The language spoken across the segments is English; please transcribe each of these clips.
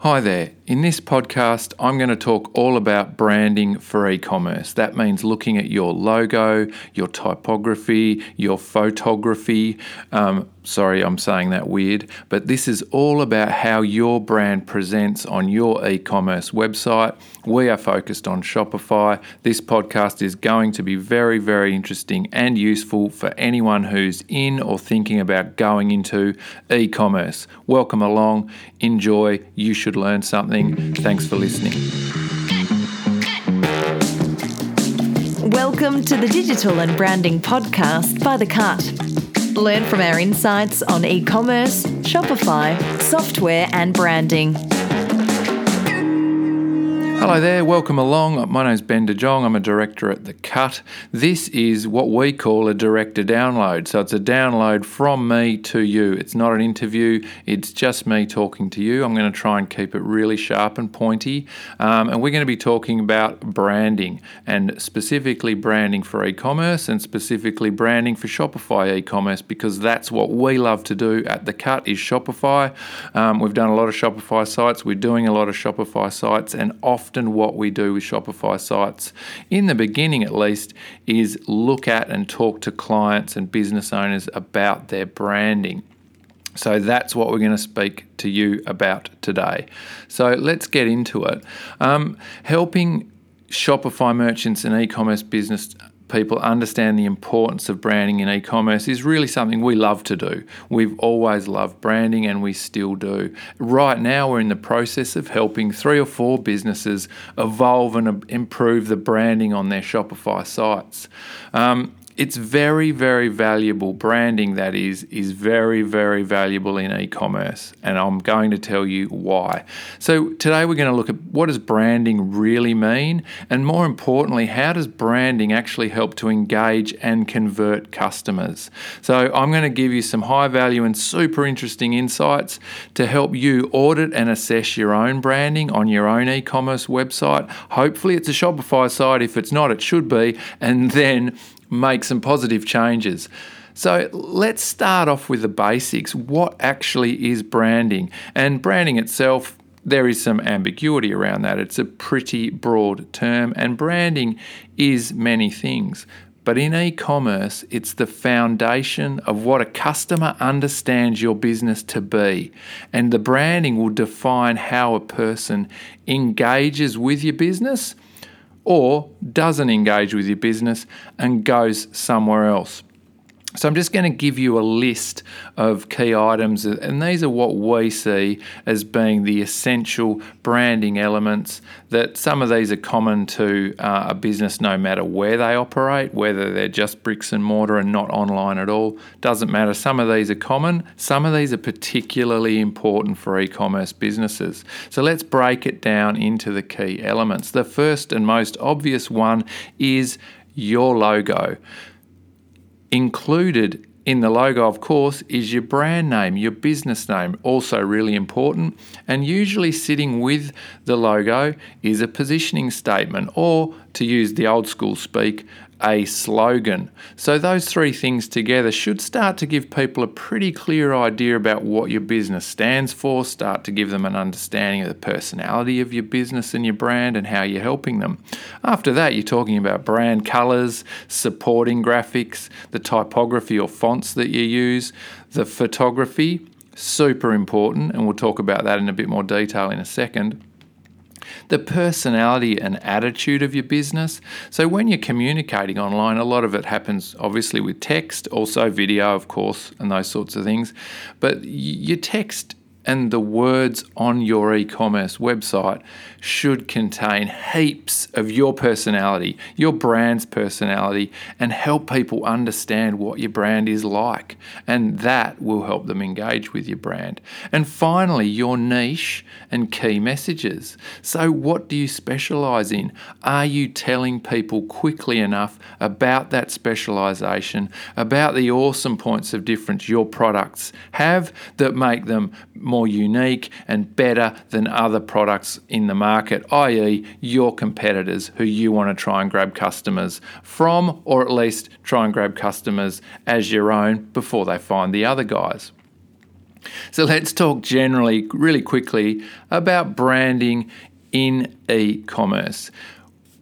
Hi there. In this podcast, I'm going to talk all about branding for e commerce. That means looking at your logo, your typography, your photography. Um, sorry, I'm saying that weird, but this is all about how your brand presents on your e commerce website. We are focused on Shopify. This podcast is going to be very, very interesting and useful for anyone who's in or thinking about going into e commerce. Welcome along. Enjoy. You should learn something. Thanks for listening. Welcome to the Digital and Branding Podcast by The Cut. Learn from our insights on e commerce, Shopify, software, and branding. Hello there, welcome along. My name is Ben De Jonge. I'm a director at The Cut. This is what we call a director download. So it's a download from me to you. It's not an interview, it's just me talking to you. I'm going to try and keep it really sharp and pointy. Um, and we're going to be talking about branding and specifically branding for e commerce and specifically branding for Shopify e commerce because that's what we love to do at The Cut is Shopify. Um, we've done a lot of Shopify sites, we're doing a lot of Shopify sites, and often often what we do with Shopify sites, in the beginning at least, is look at and talk to clients and business owners about their branding. So that's what we're going to speak to you about today. So let's get into it. Um, helping Shopify merchants and e commerce business people understand the importance of branding in e commerce is really something we love to do. We've always loved branding and we still do. Right now, we're in the process of helping three or four businesses evolve and improve the branding on their Shopify sites. Um, it's very, very valuable. Branding, that is, is very, very valuable in e commerce. And I'm going to tell you why. So, today we're going to look at what does branding really mean? And more importantly, how does branding actually help to engage and convert customers? So, I'm going to give you some high value and super interesting insights to help you audit and assess your own branding on your own e commerce website. Hopefully, it's a Shopify site. If it's not, it should be. And then make some positive changes. So let's start off with the basics. What actually is branding? And branding itself, there is some ambiguity around that. It's a pretty broad term, and branding is many things. But in e commerce, it's the foundation of what a customer understands your business to be. And the branding will define how a person engages with your business or doesn't engage with your business and goes somewhere else. So I'm just going to give you a list of key items, and these are what we see as being the essential branding elements. That some of these are common to uh, a business, no matter where they operate, whether they're just bricks and mortar and not online at all, doesn't matter. Some of these are common. Some of these are particularly important for e-commerce businesses. So let's break it down into the key elements. The first and most obvious one is your logo. Included in the logo, of course, is your brand name, your business name, also really important. And usually sitting with the logo is a positioning statement, or to use the old school speak, a slogan. So, those three things together should start to give people a pretty clear idea about what your business stands for, start to give them an understanding of the personality of your business and your brand and how you're helping them. After that, you're talking about brand colors, supporting graphics, the typography or fonts that you use, the photography. Super important, and we'll talk about that in a bit more detail in a second the personality and attitude of your business. So, when you're communicating online, a lot of it happens obviously with text, also video, of course, and those sorts of things. But your text and the words on your e commerce website should contain heaps of your personality, your brand's personality, and help people understand what your brand is like. And that will help them engage with your brand. And finally, your niche and key messages. So, what do you specialize in? Are you telling people quickly enough about that specialization, about the awesome points of difference your products have that make them more? More unique and better than other products in the market, i.e., your competitors who you want to try and grab customers from, or at least try and grab customers as your own before they find the other guys. So let's talk generally, really quickly, about branding in e commerce.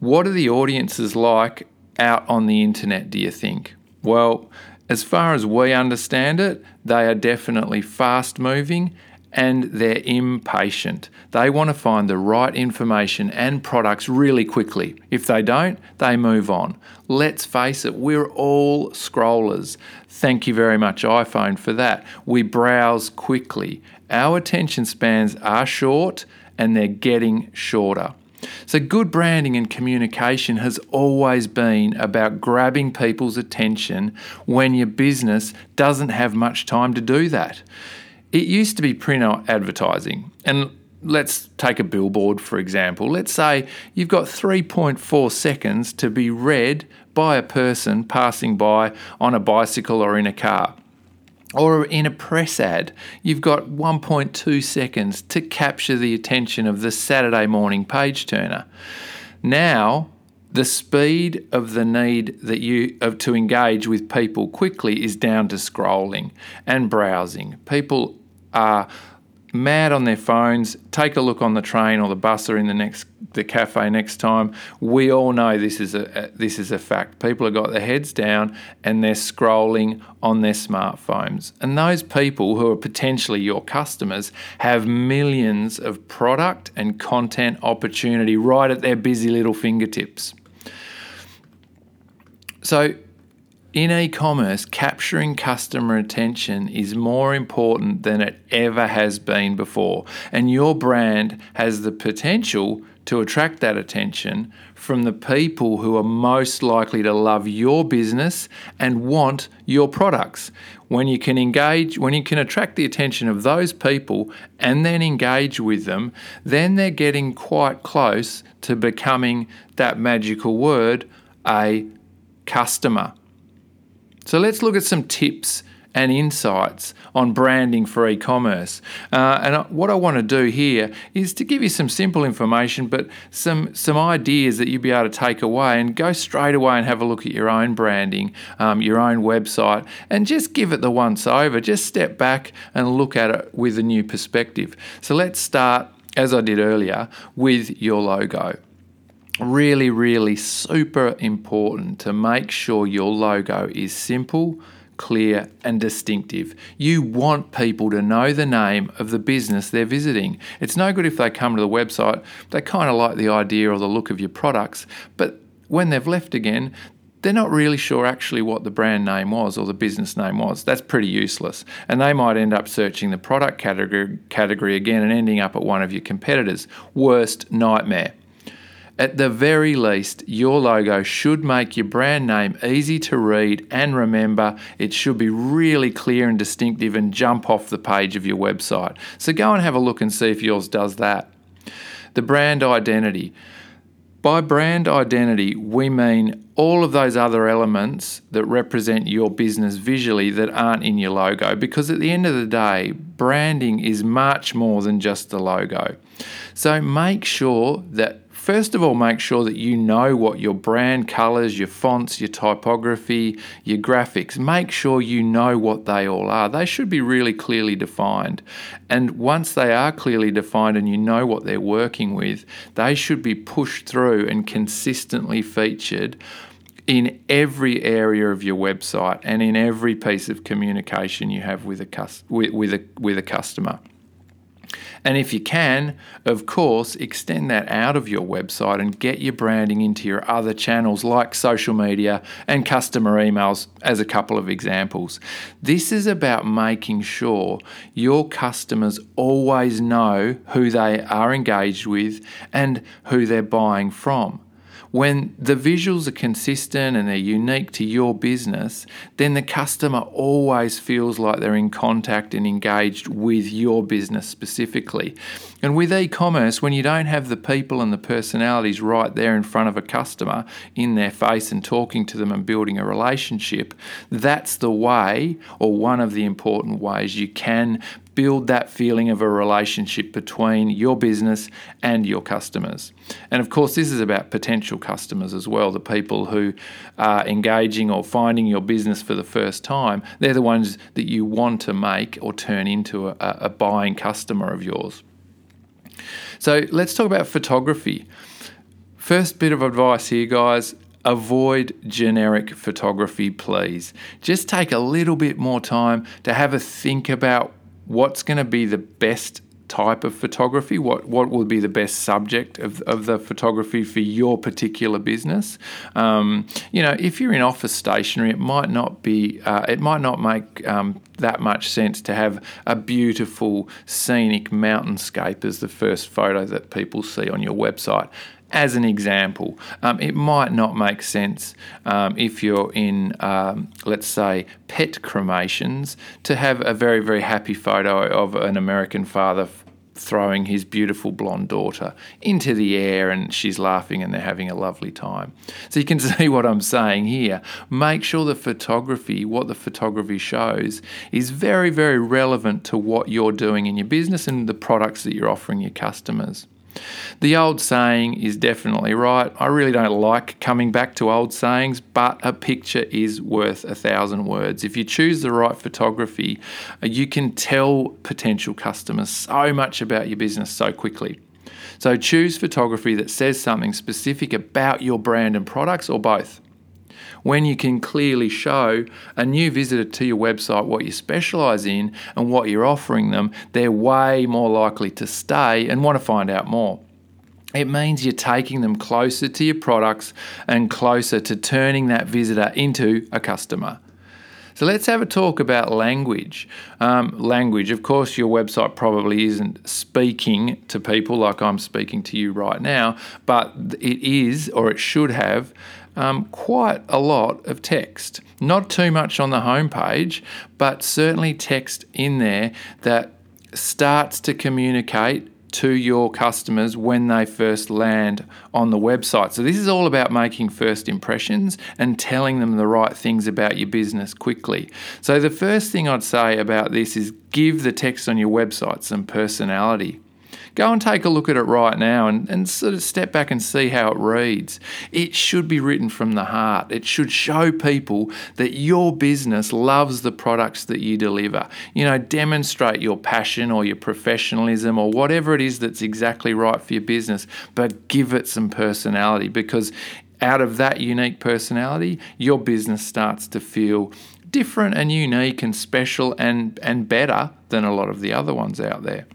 What are the audiences like out on the internet, do you think? Well, as far as we understand it, they are definitely fast moving and they're impatient. They want to find the right information and products really quickly. If they don't, they move on. Let's face it, we're all scrollers. Thank you very much, iPhone, for that. We browse quickly. Our attention spans are short and they're getting shorter. So, good branding and communication has always been about grabbing people's attention when your business doesn't have much time to do that. It used to be print advertising, and let's take a billboard for example. Let's say you've got 3.4 seconds to be read by a person passing by on a bicycle or in a car. Or in a press ad, you've got 1.2 seconds to capture the attention of the Saturday morning page turner. Now, the speed of the need that you of to engage with people quickly is down to scrolling and browsing. People are mad on their phones. Take a look on the train or the bus or in the next the cafe next time. We all know this is a, this is a fact. People have got their heads down and they're scrolling on their smartphones. And those people who are potentially your customers have millions of product and content opportunity right at their busy little fingertips. So in e commerce, capturing customer attention is more important than it ever has been before. And your brand has the potential to attract that attention from the people who are most likely to love your business and want your products. When you can engage, when you can attract the attention of those people and then engage with them, then they're getting quite close to becoming that magical word, a customer. So let's look at some tips and insights on branding for e commerce. Uh, and what I want to do here is to give you some simple information, but some, some ideas that you'll be able to take away and go straight away and have a look at your own branding, um, your own website, and just give it the once over. Just step back and look at it with a new perspective. So let's start, as I did earlier, with your logo really, really super important to make sure your logo is simple, clear, and distinctive. You want people to know the name of the business they're visiting. It's no good if they come to the website, they kind of like the idea or the look of your products, but when they've left again, they're not really sure actually what the brand name was or the business name was. That's pretty useless. And they might end up searching the product category, category again and ending up at one of your competitors. Worst nightmare. At the very least, your logo should make your brand name easy to read and remember. It should be really clear and distinctive and jump off the page of your website. So go and have a look and see if yours does that. The brand identity. By brand identity, we mean all of those other elements that represent your business visually that aren't in your logo. Because at the end of the day, branding is much more than just the logo. So make sure that First of all, make sure that you know what your brand colors, your fonts, your typography, your graphics, make sure you know what they all are. They should be really clearly defined. And once they are clearly defined and you know what they're working with, they should be pushed through and consistently featured in every area of your website and in every piece of communication you have with a, with, with a, with a customer. And if you can, of course, extend that out of your website and get your branding into your other channels like social media and customer emails, as a couple of examples. This is about making sure your customers always know who they are engaged with and who they're buying from. When the visuals are consistent and they're unique to your business, then the customer always feels like they're in contact and engaged with your business specifically. And with e commerce, when you don't have the people and the personalities right there in front of a customer in their face and talking to them and building a relationship, that's the way, or one of the important ways, you can build that feeling of a relationship between your business and your customers. And of course, this is about potential customers as well, the people who are engaging or finding your business for the first time. They're the ones that you want to make or turn into a, a buying customer of yours. So let's talk about photography. First bit of advice here, guys avoid generic photography, please. Just take a little bit more time to have a think about what's going to be the best type of photography, what, what will be the best subject of, of the photography for your particular business. Um, you know, if you're in office stationery, it might not be, uh, it might not make um, that much sense to have a beautiful scenic mountainscape as the first photo that people see on your website as an example, um, it might not make sense um, if you're in, um, let's say, pet cremations to have a very, very happy photo of an American father throwing his beautiful blonde daughter into the air and she's laughing and they're having a lovely time. So you can see what I'm saying here. Make sure the photography, what the photography shows, is very, very relevant to what you're doing in your business and the products that you're offering your customers. The old saying is definitely right. I really don't like coming back to old sayings, but a picture is worth a thousand words. If you choose the right photography, uh, you can tell potential customers so much about your business so quickly. So choose photography that says something specific about your brand and products, or both when you can clearly show a new visitor to your website what you specialize in and what you're offering them, they're way more likely to stay and want to find out more. It means you're taking them closer to your products and closer to turning that visitor into a customer. So let's have a talk about language. Um, language, of course, your website probably isn't speaking to people like I'm speaking to you right now, but it is, or it should have, um, quite a lot of text. Not too much on the homepage, but certainly text in there that starts to communicate to your customers when they first land on the website. So, this is all about making first impressions and telling them the right things about your business quickly. So, the first thing I'd say about this is give the text on your website some personality. Go and take a look at it right now and, and sort of step back and see how it reads. It should be written from the heart. It should show people that your business loves the products that you deliver. You know, demonstrate your passion or your professionalism or whatever it is that's exactly right for your business, but give it some personality because out of that unique personality, your business starts to feel different and unique and special and, and better than a lot of the other ones out there.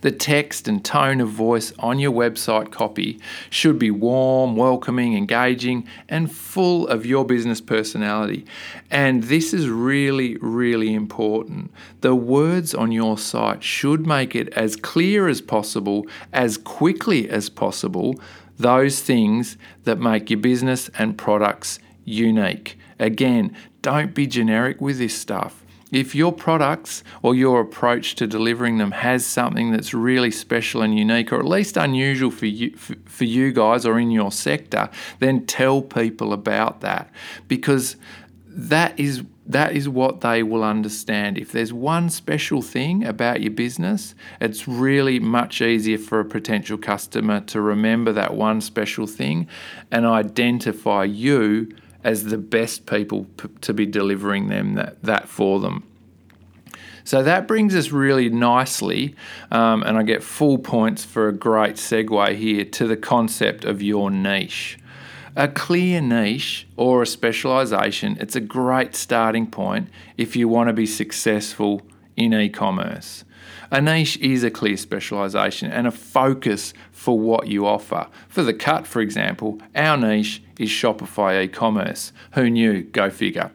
The text and tone of voice on your website copy should be warm, welcoming, engaging, and full of your business personality. And this is really, really important. The words on your site should make it as clear as possible, as quickly as possible, those things that make your business and products unique. Again, don't be generic with this stuff. If your products or your approach to delivering them has something that's really special and unique, or at least unusual for you, for you guys or in your sector, then tell people about that because that is that is what they will understand. If there's one special thing about your business, it's really much easier for a potential customer to remember that one special thing and identify you as the best people p- to be delivering them that, that for them. So that brings us really nicely, um, and I get full points for a great segue here to the concept of your niche. A clear niche or a specialization, it's a great starting point if you want to be successful in e commerce. A niche is a clear specialization and a focus for what you offer. For the cut, for example, our niche is Shopify e commerce. Who knew? Go figure.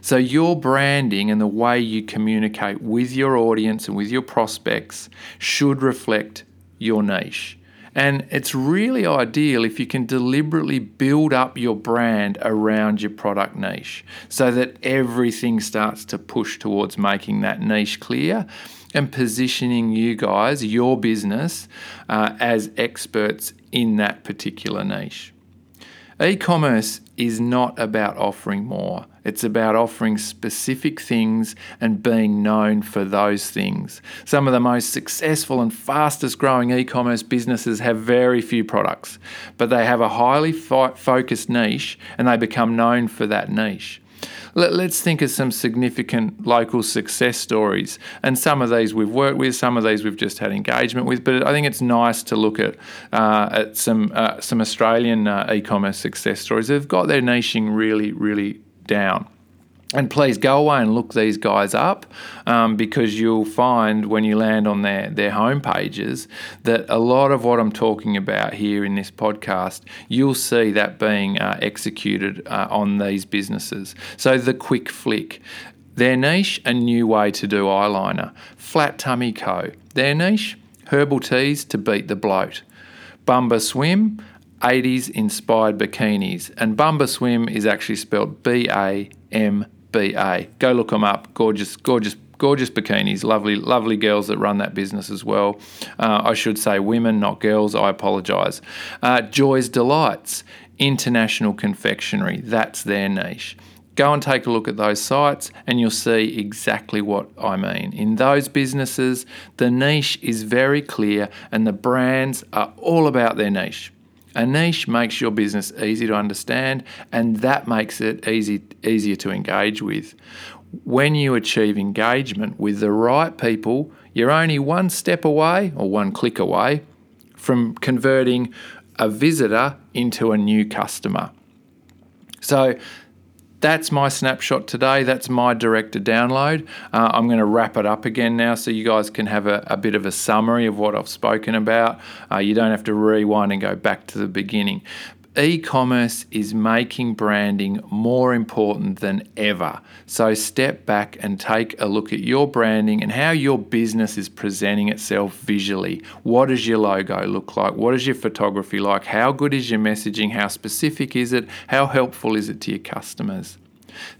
So, your branding and the way you communicate with your audience and with your prospects should reflect your niche. And it's really ideal if you can deliberately build up your brand around your product niche so that everything starts to push towards making that niche clear and positioning you guys, your business, uh, as experts in that particular niche. E commerce is not about offering more, It's about offering specific things and being known for those things. Some of the most successful and fastest growing e commerce businesses have very few products, but they have a highly fo- focused niche and they become known for that niche. Let, us think of some significant local success stories. And some of these we've worked with, some of these we've just had engagement with. But I think it's nice to look at, uh, at some, uh, some Australian uh, e commerce success stories. They've got their niching really, really down and please go away and look these guys up um, because you'll find when you land on their, their home pages that a lot of what I'm talking about here in this podcast, you'll see that being uh, executed uh, on these businesses. So, the quick flick. Their niche, a new way to do eyeliner. Flat Tummy Co. Their niche, herbal teas to beat the bloat. Bumba Swim, 80s inspired bikinis. And Bumba Swim is actually spelled B A M BA. Go look them up. Gorgeous, gorgeous, gorgeous bikinis. Lovely, lovely girls that run that business as well. Uh, I should say women, not girls. I apologise. Uh, Joy's Delights, international confectionery. That's their niche. Go and take a look at those sites and you'll see exactly what I mean. In those businesses, the niche is very clear and the brands are all about their niche. A niche makes your business easy to understand, and that makes it easy, easier to engage with. When you achieve engagement with the right people, you're only one step away or one click away from converting a visitor into a new customer. So that's my snapshot today. That's my director download. Uh, I'm going to wrap it up again now so you guys can have a, a bit of a summary of what I've spoken about. Uh, you don't have to rewind and go back to the beginning. E commerce is making branding more important than ever. So step back and take a look at your branding and how your business is presenting itself visually. What does your logo look like? What is your photography like? How good is your messaging? How specific is it? How helpful is it to your customers?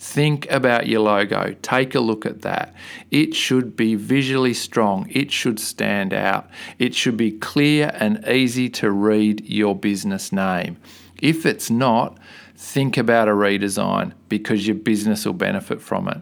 Think about your logo. Take a look at that. It should be visually strong. It should stand out. It should be clear and easy to read your business name. If it's not, think about a redesign because your business will benefit from it.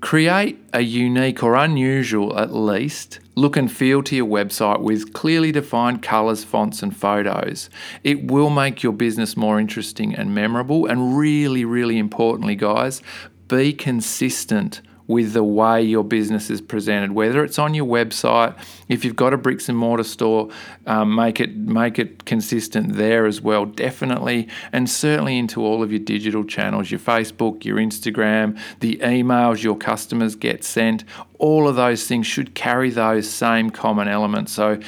Create a unique or unusual, at least, look and feel to your website with clearly defined colours, fonts, and photos. It will make your business more interesting and memorable. And really, really importantly, guys, be consistent with the way your business is presented, whether it's on your website, if you've got a bricks and mortar store, um, make it make it consistent there as well, definitely, and certainly into all of your digital channels, your Facebook, your Instagram, the emails your customers get sent. All of those things should carry those same common elements. So,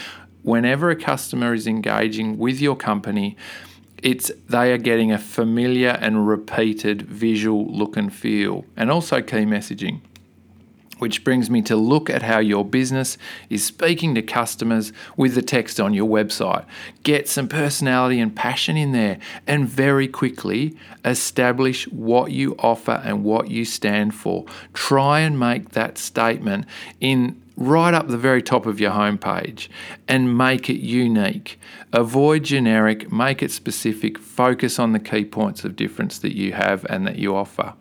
whenever a customer is engaging with your company it's they are getting a familiar and repeated visual look and feel and also key messaging which brings me to look at how your business is speaking to customers with the text on your website. Get some personality and passion in there, and very quickly establish what you offer and what you stand for. Try and make that statement in right up the very top of your homepage and make it unique. Avoid generic, make it specific, focus on the key points of difference that you have and that you offer.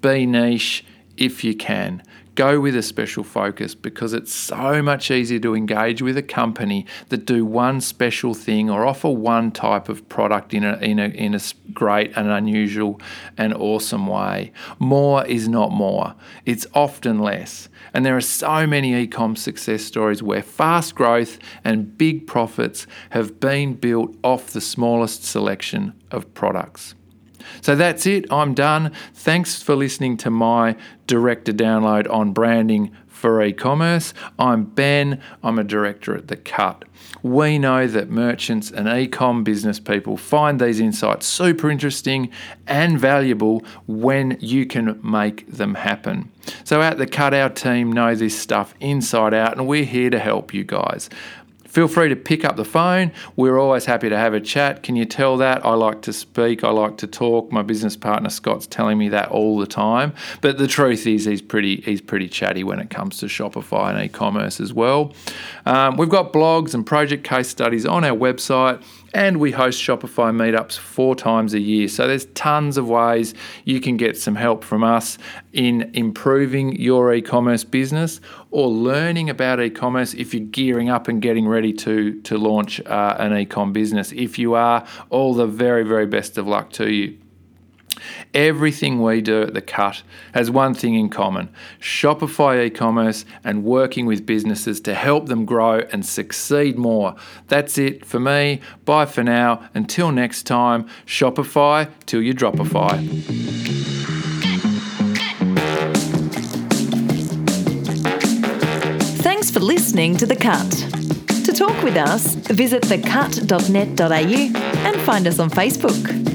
Be niche if you can go with a special focus because it's so much easier to engage with a company that do one special thing or offer one type of product in a, in a, in a great and unusual and awesome way. More is not more, it's often less. And there are so many e com success stories where fast growth and big profits have been built off the smallest selection of products. So that's it. I'm done. Thanks for listening to my director download on branding for e commerce. I'm Ben. I'm a director at The Cut. We know that merchants and e com business people find these insights super interesting and valuable when you can make them happen. So, at The Cut, our team know this stuff inside out, and we're here to help you guys. Feel free to pick up the phone. We're always happy to have a chat. Can you tell that? I like to speak, I like to talk. My business partner Scott's telling me that all the time. But the truth is, he's pretty he's pretty chatty when it comes to Shopify and e-commerce as well. Um, we've got blogs and project case studies on our website And we host Shopify meetups four times a year. So there's tons of ways you can get some help from us in improving your e commerce business or learning about e commerce if you're gearing up and getting ready to, to launch uh, an e com business. If you are, all the very, very best of luck to you. Everything we do at The Cut has one thing in common Shopify e commerce and working with businesses to help them grow and succeed more. That's it for me. Bye for now. Until next time, Shopify till you dropify. Thanks for listening to The Cut. To talk with us, visit thecut.net.au and find us on Facebook.